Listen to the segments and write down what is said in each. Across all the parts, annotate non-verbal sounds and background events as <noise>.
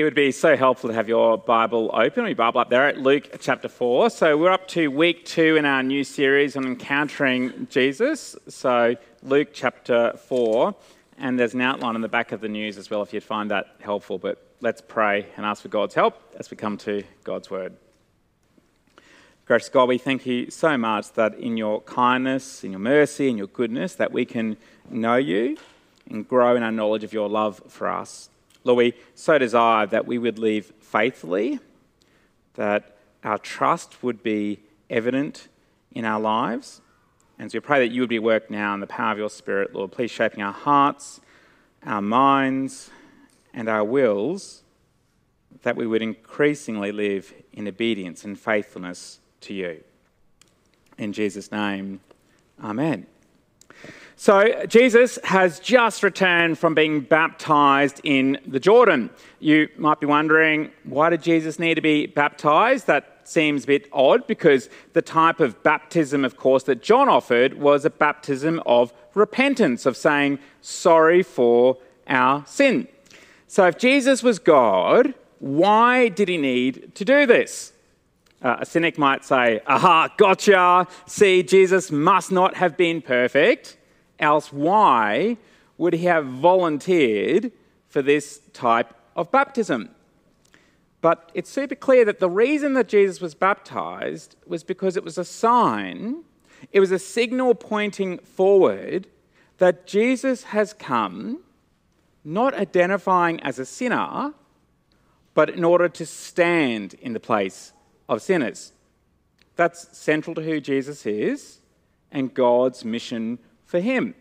It would be so helpful to have your Bible open, or your Bible up there at Luke chapter 4. So, we're up to week two in our new series on encountering Jesus. So, Luke chapter 4, and there's an outline on the back of the news as well if you'd find that helpful. But let's pray and ask for God's help as we come to God's word. Gracious God, we thank you so much that in your kindness, in your mercy, in your goodness, that we can know you and grow in our knowledge of your love for us. Lord, we so desire that we would live faithfully, that our trust would be evident in our lives. And so we pray that you would be at work now in the power of your Spirit, Lord. Please shaping our hearts, our minds, and our wills, that we would increasingly live in obedience and faithfulness to you. In Jesus' name, Amen. So, Jesus has just returned from being baptized in the Jordan. You might be wondering, why did Jesus need to be baptized? That seems a bit odd because the type of baptism, of course, that John offered was a baptism of repentance, of saying sorry for our sin. So, if Jesus was God, why did he need to do this? Uh, a cynic might say, aha, gotcha. See, Jesus must not have been perfect else why would he have volunteered for this type of baptism? But it's super clear that the reason that Jesus was baptized was because it was a sign, it was a signal pointing forward that Jesus has come not identifying as a sinner, but in order to stand in the place of sinners. That's central to who Jesus is and God's mission for him.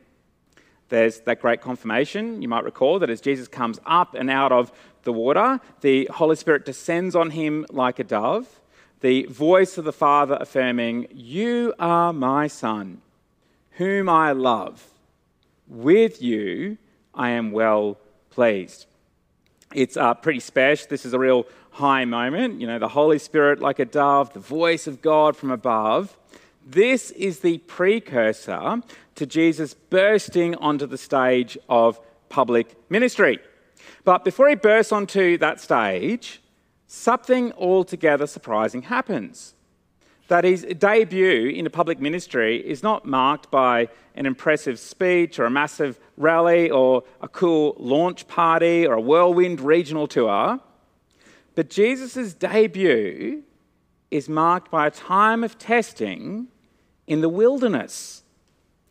There's that great confirmation. You might recall that as Jesus comes up and out of the water, the Holy Spirit descends on him like a dove. The voice of the Father affirming, You are my Son, whom I love. With you I am well pleased. It's uh, pretty special. This is a real high moment. You know, the Holy Spirit like a dove, the voice of God from above. This is the precursor to Jesus bursting onto the stage of public ministry. But before he bursts onto that stage, something altogether surprising happens. That his debut into public ministry is not marked by an impressive speech or a massive rally or a cool launch party or a whirlwind regional tour. But Jesus' debut is marked by a time of testing in the wilderness.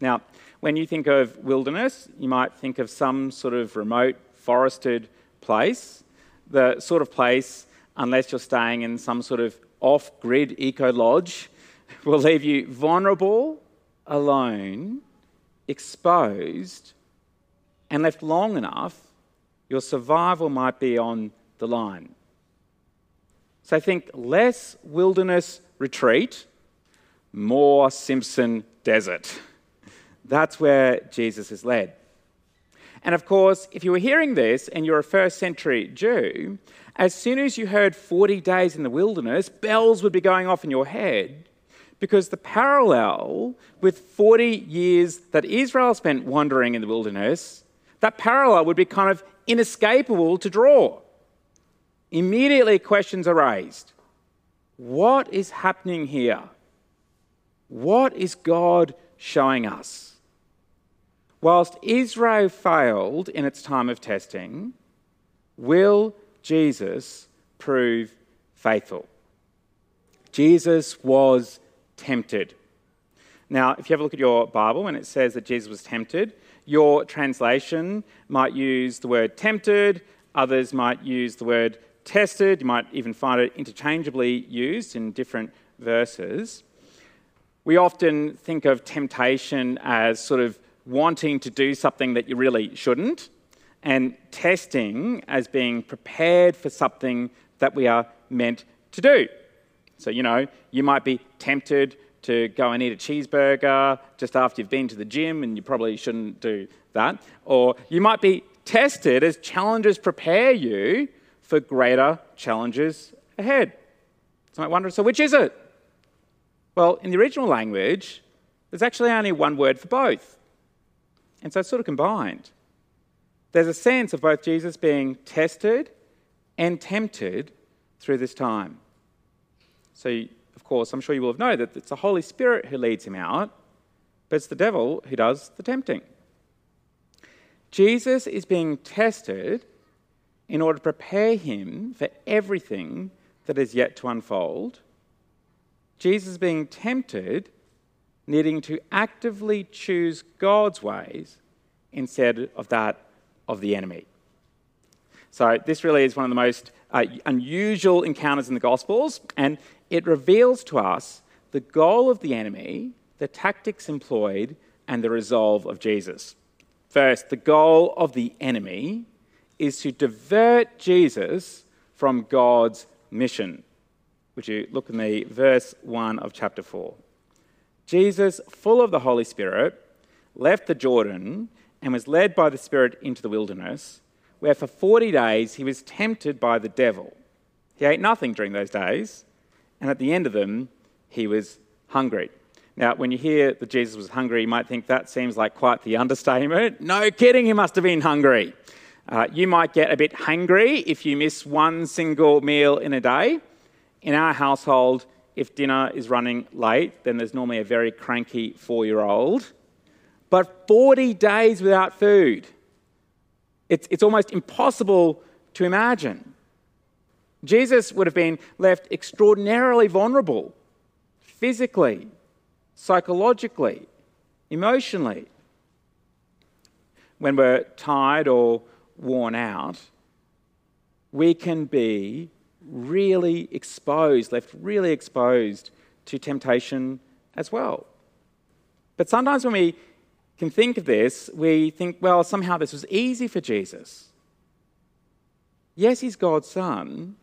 Now, when you think of wilderness, you might think of some sort of remote forested place, the sort of place, unless you're staying in some sort of off grid eco lodge, <laughs> will leave you vulnerable, alone, exposed, and left long enough, your survival might be on the line. So I think less wilderness retreat, more Simpson desert. That's where Jesus is led. And of course, if you were hearing this and you're a first century Jew, as soon as you heard 40 days in the wilderness, bells would be going off in your head because the parallel with 40 years that Israel spent wandering in the wilderness, that parallel would be kind of inescapable to draw. Immediately, questions are raised What is happening here? What is God showing us? Whilst Israel failed in its time of testing, will Jesus prove faithful? Jesus was tempted. Now, if you have a look at your Bible and it says that Jesus was tempted, your translation might use the word tempted, others might use the word tested, you might even find it interchangeably used in different verses. We often think of temptation as sort of wanting to do something that you really shouldn't, and testing as being prepared for something that we are meant to do. So, you know, you might be tempted to go and eat a cheeseburger just after you've been to the gym, and you probably shouldn't do that. Or you might be tested as challenges prepare you for greater challenges ahead. So, I might wonder so, which is it? Well, in the original language, there's actually only one word for both. And so it's sort of combined. There's a sense of both Jesus being tested and tempted through this time. So, of course, I'm sure you will have known that it's the Holy Spirit who leads him out, but it's the devil who does the tempting. Jesus is being tested in order to prepare him for everything that is yet to unfold. Jesus being tempted, needing to actively choose God's ways instead of that of the enemy. So, this really is one of the most uh, unusual encounters in the Gospels, and it reveals to us the goal of the enemy, the tactics employed, and the resolve of Jesus. First, the goal of the enemy is to divert Jesus from God's mission. Would you look at me, verse 1 of chapter 4? Jesus, full of the Holy Spirit, left the Jordan and was led by the Spirit into the wilderness, where for 40 days he was tempted by the devil. He ate nothing during those days, and at the end of them, he was hungry. Now, when you hear that Jesus was hungry, you might think that seems like quite the understatement. No kidding, he must have been hungry. Uh, you might get a bit hungry if you miss one single meal in a day. In our household, if dinner is running late, then there's normally a very cranky four year old. But 40 days without food, it's, it's almost impossible to imagine. Jesus would have been left extraordinarily vulnerable physically, psychologically, emotionally. When we're tired or worn out, we can be really exposed, left really exposed to temptation as well. But sometimes when we can think of this, we think, well, somehow this was easy for Jesus. Yes, he's God's son,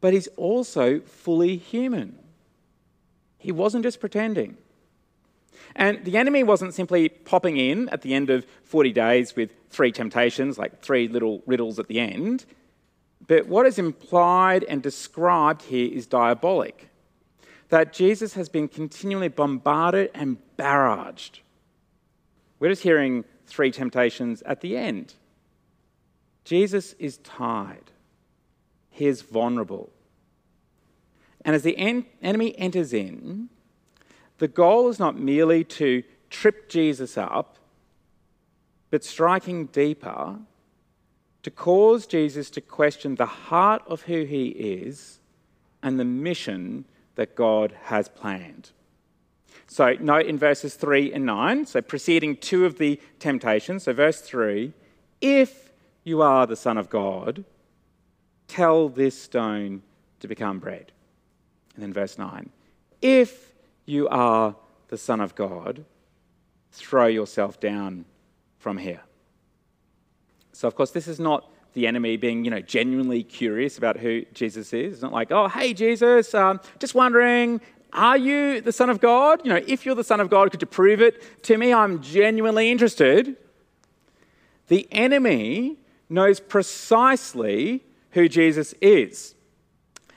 but he's also fully human. He wasn't just pretending. And the enemy wasn't simply popping in at the end of 40 days with three temptations, like three little riddles at the end. But what is implied and described here is diabolic that Jesus has been continually bombarded and barraged. We're just hearing three temptations at the end. Jesus is tired, he is vulnerable, and as the en- enemy enters in, the goal is not merely to trip Jesus up, but striking deeper to cause Jesus to question the heart of who he is and the mission that God has planned. So, note in verses 3 and 9, so preceding two of the temptations. So, verse 3 if you are the Son of God, tell this stone to become bread. And then verse 9 If you are the Son of God, throw yourself down from here. So, of course, this is not the enemy being, you know, genuinely curious about who Jesus is. It's not like, oh, hey, Jesus, um, just wondering, are you the Son of God? You know, if you're the Son of God, could you prove it to me? I'm genuinely interested. The enemy knows precisely who Jesus is.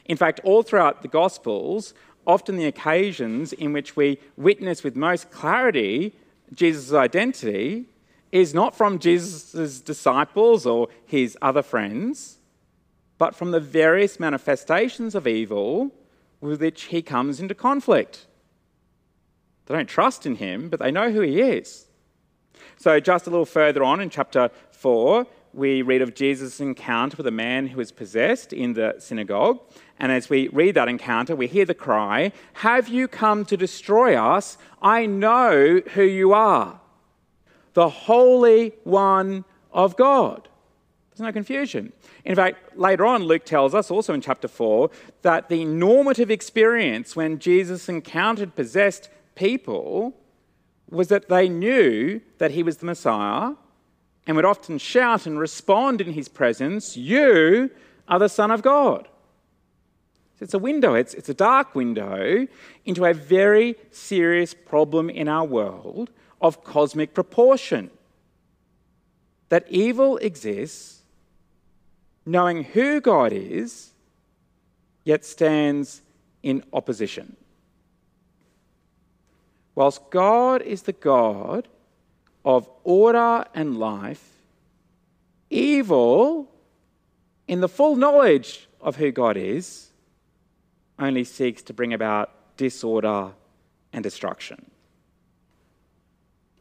In fact, all throughout the Gospels, often the occasions in which we witness with most clarity Jesus' identity is not from Jesus' disciples or his other friends, but from the various manifestations of evil with which he comes into conflict. They don't trust in him, but they know who he is. So, just a little further on in chapter 4, we read of Jesus' encounter with a man who was possessed in the synagogue. And as we read that encounter, we hear the cry, Have you come to destroy us? I know who you are, the Holy One of God. There's no confusion. In fact, later on, Luke tells us, also in chapter 4, that the normative experience when Jesus encountered possessed people was that they knew that he was the Messiah and would often shout and respond in his presence, You are the Son of God. It's a window, it's, it's a dark window into a very serious problem in our world of cosmic proportion. That evil exists, knowing who God is, yet stands in opposition. Whilst God is the God of order and life, evil in the full knowledge of who God is, only seeks to bring about disorder and destruction.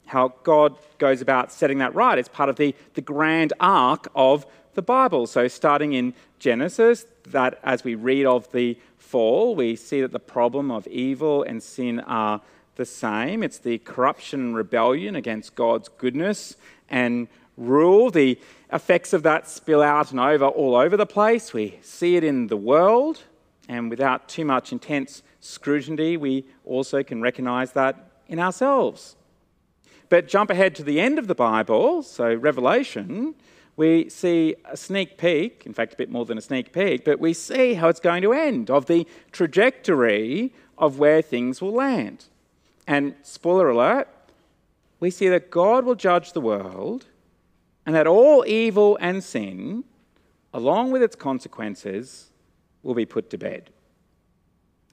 How God goes about setting that right is part of the, the grand arc of the Bible. So, starting in Genesis, that as we read of the fall, we see that the problem of evil and sin are the same. It's the corruption and rebellion against God's goodness and rule. The effects of that spill out and over all over the place. We see it in the world, and without too much intense scrutiny, we also can recognize that in ourselves. But jump ahead to the end of the Bible, so Revelation, we see a sneak peek, in fact, a bit more than a sneak peek, but we see how it's going to end, of the trajectory of where things will land. And spoiler alert, we see that God will judge the world and that all evil and sin, along with its consequences, will be put to bed.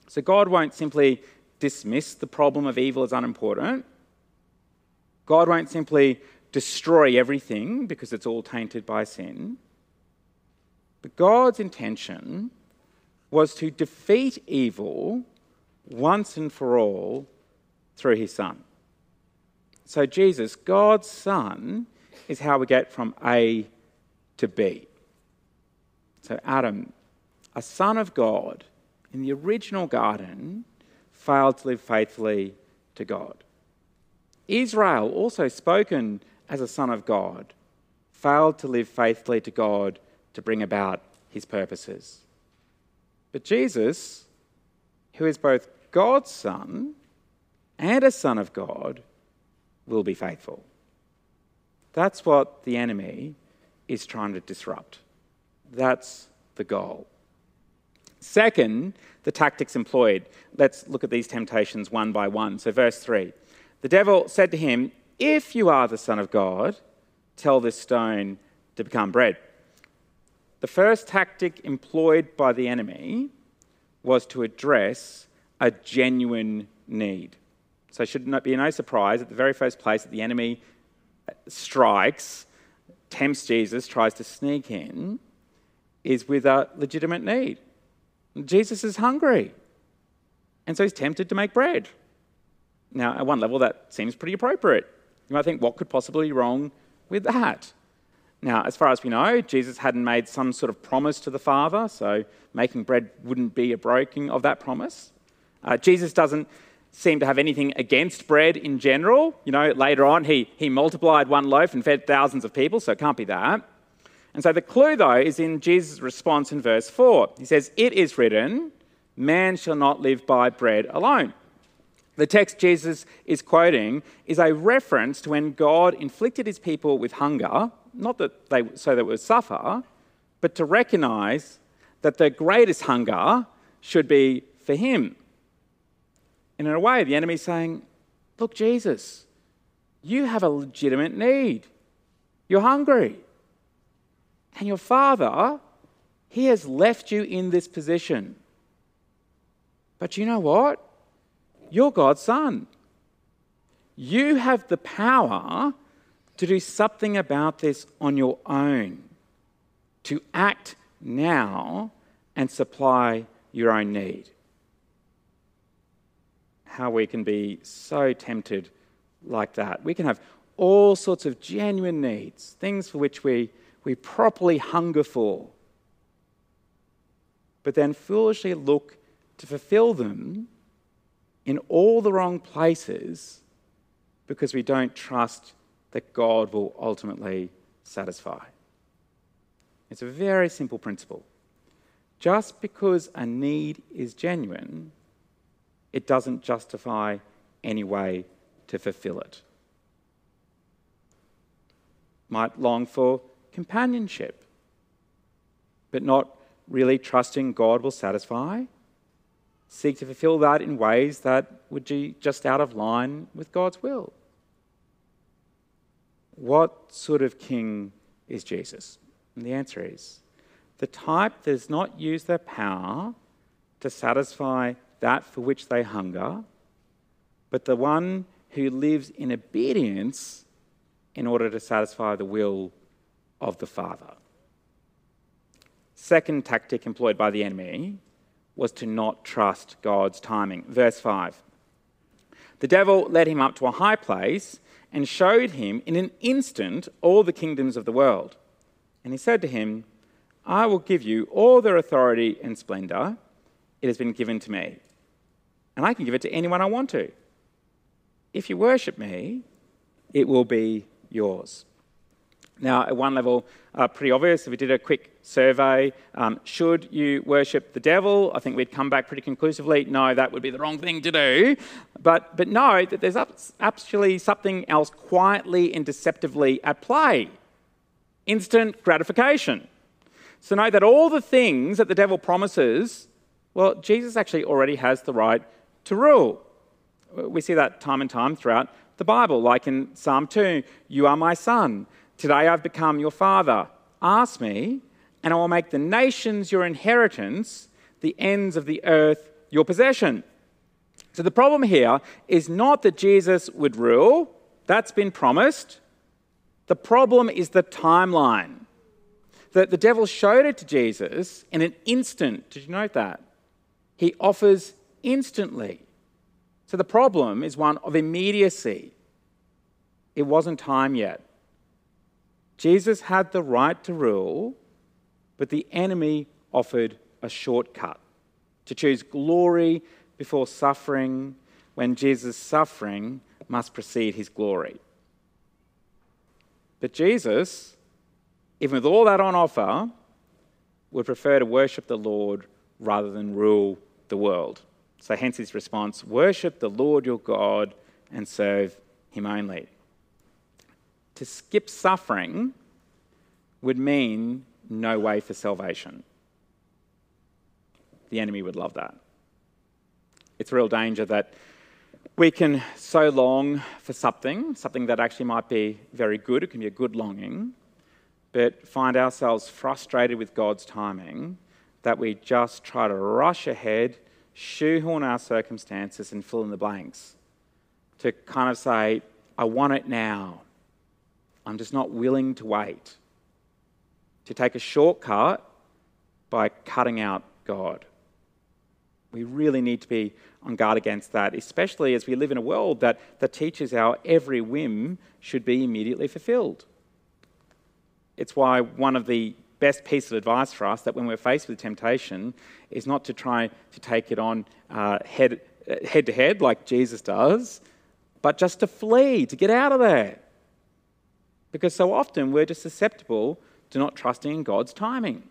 So God won't simply dismiss the problem of evil as unimportant. God won't simply destroy everything because it's all tainted by sin. But God's intention was to defeat evil once and for all through his Son. So, Jesus, God's Son, is how we get from A to B. So, Adam, a son of God in the original garden, failed to live faithfully to God. Israel, also spoken as a son of God, failed to live faithfully to God to bring about his purposes. But Jesus, who is both God's son and a son of God, will be faithful. That's what the enemy is trying to disrupt. That's the goal. Second, the tactics employed. Let's look at these temptations one by one. So, verse 3 The devil said to him, If you are the Son of God, tell this stone to become bread. The first tactic employed by the enemy was to address a genuine need. So it should be no surprise at the very first place that the enemy strikes, tempts Jesus, tries to sneak in, is with a legitimate need. Jesus is hungry. And so he's tempted to make bread. Now, at one level, that seems pretty appropriate. You might think, what could possibly be wrong with that? Now, as far as we know, Jesus hadn't made some sort of promise to the Father, so making bread wouldn't be a breaking of that promise. Uh, Jesus doesn't seem to have anything against bread in general. You know, later on, he, he multiplied one loaf and fed thousands of people, so it can't be that. And so the clue, though, is in Jesus' response in verse 4. He says, It is written, man shall not live by bread alone. The text Jesus is quoting is a reference to when God inflicted his people with hunger, not that they so that they would suffer, but to recognize that the greatest hunger should be for him. And in a way, the enemy's saying, Look, Jesus, you have a legitimate need. You're hungry. And your father, he has left you in this position. But you know what? You're God's son. You have the power to do something about this on your own, to act now and supply your own need how we can be so tempted like that. We can have all sorts of genuine needs, things for which we, we properly hunger for, but then foolishly look to fulfill them in all the wrong places because we don't trust that God will ultimately satisfy. It's a very simple principle. Just because a need is genuine it doesn't justify any way to fulfill it. Might long for companionship, but not really trusting God will satisfy. Seek to fulfill that in ways that would be just out of line with God's will. What sort of king is Jesus? And the answer is the type that does not use their power to satisfy that for which they hunger, but the one who lives in obedience in order to satisfy the will of the Father. second tactic employed by the enemy was to not trust God's timing. Verse 5 The devil led him up to a high place and showed him in an instant all the kingdoms of the world. And he said to him, I will give you all their authority and splendor. It has been given to me, and I can give it to anyone I want to. If you worship me, it will be yours. Now, at one level, uh, pretty obvious. If we did a quick survey, um, should you worship the devil? I think we'd come back pretty conclusively. No, that would be the wrong thing to do. But, but no, that there's actually something else quietly and deceptively at play instant gratification. So know that all the things that the devil promises, well, Jesus actually already has the right to rule. We see that time and time throughout the Bible, like in Psalm 2 You are my son. Today I've become your father. Ask me, and I will make the nations your inheritance, the ends of the earth your possession. So the problem here is not that Jesus would rule, that's been promised. The problem is the timeline. That the devil showed it to Jesus in an instant. Did you note that? He offers instantly. So the problem is one of immediacy. It wasn't time yet. Jesus had the right to rule, but the enemy offered a shortcut to choose glory before suffering when Jesus' suffering must precede his glory. But Jesus, even with all that on offer, would prefer to worship the Lord rather than rule the world. So, hence his response worship the Lord your God and serve him only. To skip suffering would mean no way for salvation. The enemy would love that. It's a real danger that we can so long for something, something that actually might be very good, it can be a good longing, but find ourselves frustrated with God's timing that we just try to rush ahead, shoehorn our circumstances, and fill in the blanks. To kind of say, I want it now. I'm just not willing to wait. To take a shortcut by cutting out God. We really need to be on guard against that, especially as we live in a world that, that teaches our every whim should be immediately fulfilled. It's why one of the best piece of advice for us that when we're faced with temptation is not to try to take it on uh, head, uh, head to head like Jesus does, but just to flee, to get out of there. Because so often we're just susceptible to not trusting in God's timing.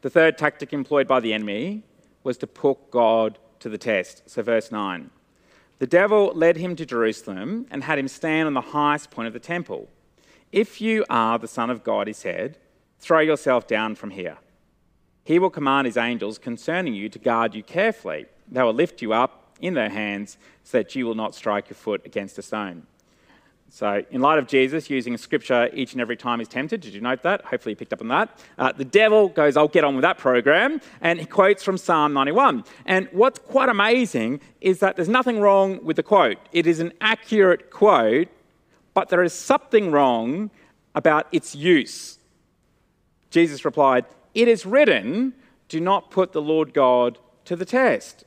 The third tactic employed by the enemy was to put God to the test. So, verse 9. The devil led him to Jerusalem and had him stand on the highest point of the temple. If you are the Son of God, he said, throw yourself down from here. He will command his angels concerning you to guard you carefully. They will lift you up in their hands so that you will not strike your foot against a stone. So, in light of Jesus using scripture each and every time he's tempted, did you note that? Hopefully, you picked up on that. Uh, the devil goes, I'll get on with that program, and he quotes from Psalm 91. And what's quite amazing is that there's nothing wrong with the quote. It is an accurate quote, but there is something wrong about its use. Jesus replied, It is written, do not put the Lord God to the test.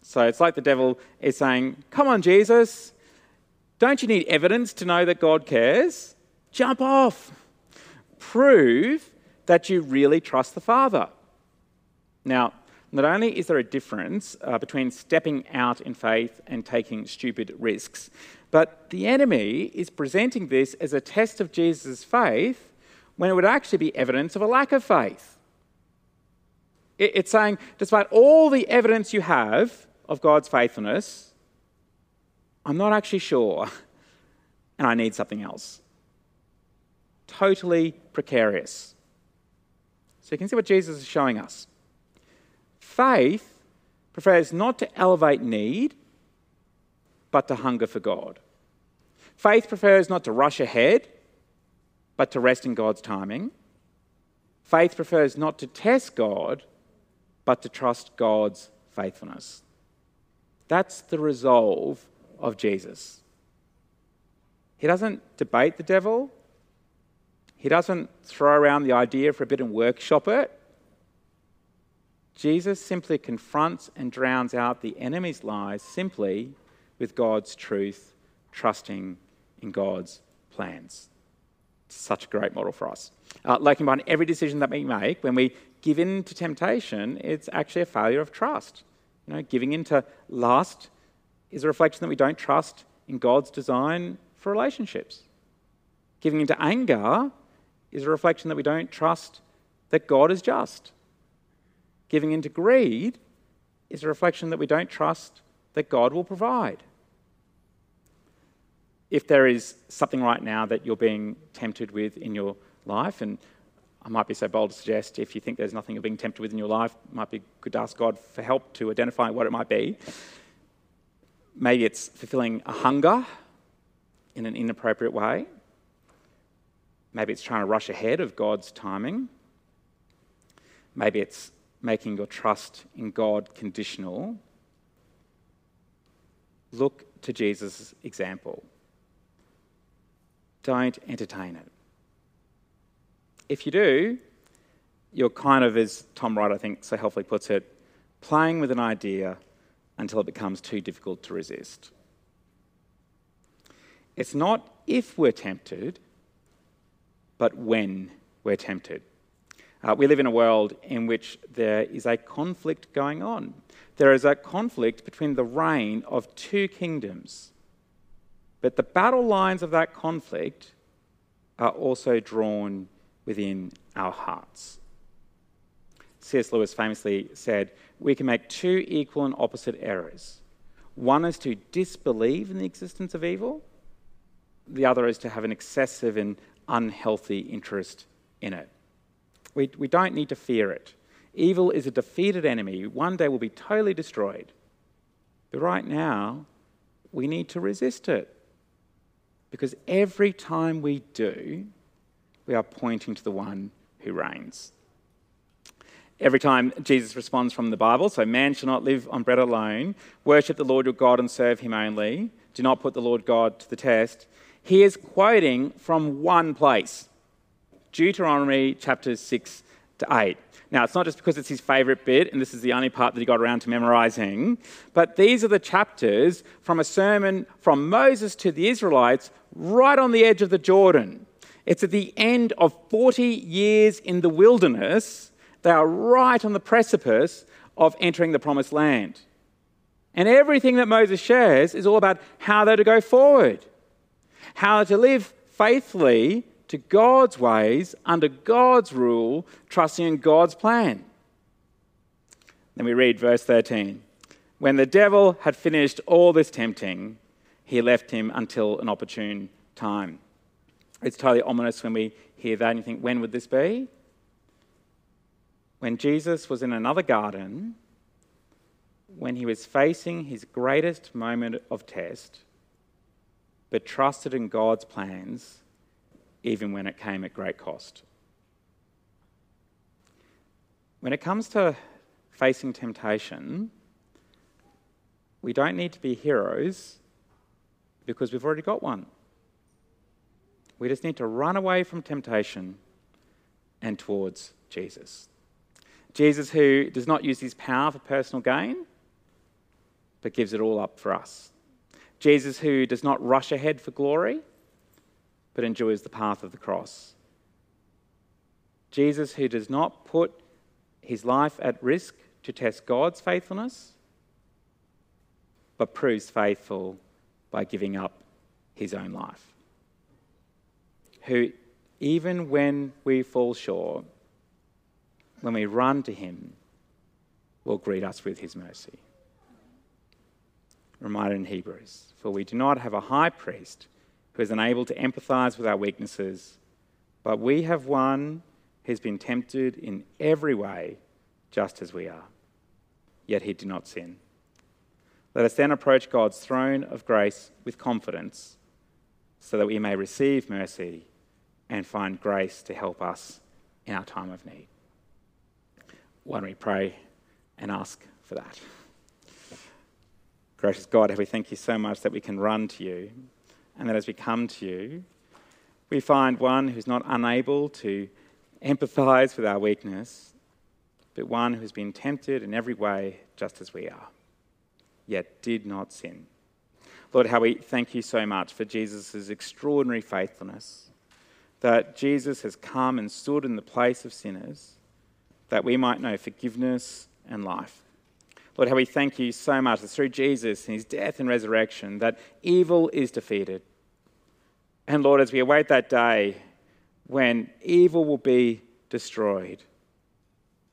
So it's like the devil is saying, Come on, Jesus don't you need evidence to know that God cares? Jump off. Prove that you really trust the Father. Now, not only is there a difference uh, between stepping out in faith and taking stupid risks, but the enemy is presenting this as a test of Jesus' faith when it would actually be evidence of a lack of faith. It's saying, despite all the evidence you have of God's faithfulness, I'm not actually sure, <laughs> and I need something else. Totally precarious. So you can see what Jesus is showing us. Faith prefers not to elevate need, but to hunger for God. Faith prefers not to rush ahead, but to rest in God's timing. Faith prefers not to test God, but to trust God's faithfulness. That's the resolve of Jesus. He doesn't debate the devil, He doesn't throw around the idea for a bit and workshop it. Jesus simply confronts and drowns out the enemy's lies simply with God's truth, trusting in God's plans. Such a great model for us. Uh, lurking behind every decision that we make, when we give in to temptation, it's actually a failure of trust. You know, giving in to lust is a reflection that we don't trust in God's design for relationships. Giving into anger is a reflection that we don't trust that God is just. Giving into greed is a reflection that we don't trust that God will provide. If there is something right now that you're being tempted with in your life, and I might be so bold to suggest if you think there's nothing you're being tempted with in your life, it might be good to ask God for help to identify what it might be. Maybe it's fulfilling a hunger in an inappropriate way. Maybe it's trying to rush ahead of God's timing. Maybe it's making your trust in God conditional. Look to Jesus' example. Don't entertain it. If you do, you're kind of, as Tom Wright, I think, so helpfully puts it, playing with an idea until it becomes too difficult to resist. It's not if we're tempted, but when we're tempted. Uh, we live in a world in which there is a conflict going on. There is a conflict between the reign of two kingdoms. But the battle lines of that conflict are also drawn within our hearts. C.S. Lewis famously said, We can make two equal and opposite errors. One is to disbelieve in the existence of evil, the other is to have an excessive and unhealthy interest in it. We, we don't need to fear it. Evil is a defeated enemy. One day will be totally destroyed. But right now, we need to resist it. Because every time we do, we are pointing to the one who reigns. Every time Jesus responds from the Bible, so man shall not live on bread alone, worship the Lord your God and serve him only, do not put the Lord God to the test, he is quoting from one place. Deuteronomy chapter 6 to 8. Now, it's not just because it's his favourite bit, and this is the only part that he got around to memorising, but these are the chapters from a sermon from Moses to the Israelites right on the edge of the Jordan. It's at the end of 40 years in the wilderness. They are right on the precipice of entering the promised land. And everything that Moses shares is all about how they're to go forward, how to live faithfully to God's ways under God's rule, trusting in God's plan. Then we read verse 13. When the devil had finished all this tempting, he left him until an opportune time. It's totally ominous when we hear that and you think, when would this be? When Jesus was in another garden, when he was facing his greatest moment of test, but trusted in God's plans even when it came at great cost. When it comes to facing temptation, we don't need to be heroes because we've already got one. We just need to run away from temptation and towards Jesus. Jesus, who does not use his power for personal gain, but gives it all up for us. Jesus, who does not rush ahead for glory, but enjoys the path of the cross. Jesus, who does not put his life at risk to test God's faithfulness, but proves faithful by giving up his own life. Who, even when we fall short, when we run to him, will greet us with his mercy. Reminded in Hebrews, for we do not have a high priest who is unable to empathize with our weaknesses, but we have one who's been tempted in every way, just as we are. Yet he did not sin. Let us then approach God's throne of grace with confidence so that we may receive mercy and find grace to help us in our time of need. Why don't we pray and ask for that? Gracious God, have we thank you so much that we can run to you and that as we come to you, we find one who's not unable to empathize with our weakness, but one who's been tempted in every way just as we are, yet did not sin. Lord, how we thank you so much for Jesus' extraordinary faithfulness, that Jesus has come and stood in the place of sinners, that we might know forgiveness and life. Lord, how we thank you so much that through Jesus and his death and resurrection, that evil is defeated. And Lord, as we await that day when evil will be destroyed,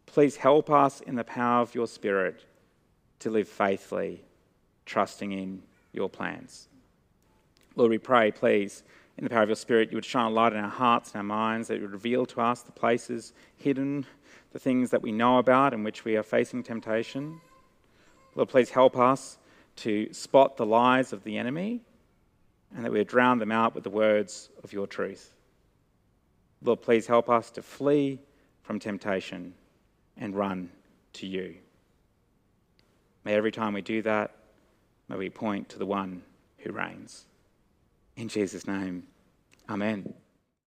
please help us in the power of your Spirit to live faithfully, trusting in your plans. Lord, we pray, please, in the power of your Spirit, you would shine a light in our hearts and our minds, that you would reveal to us the places hidden, the things that we know about in which we are facing temptation. Lord, please help us to spot the lies of the enemy and that we drown them out with the words of your truth. Lord, please help us to flee from temptation and run to you. May every time we do that, may we point to the one who reigns. In Jesus' name, amen.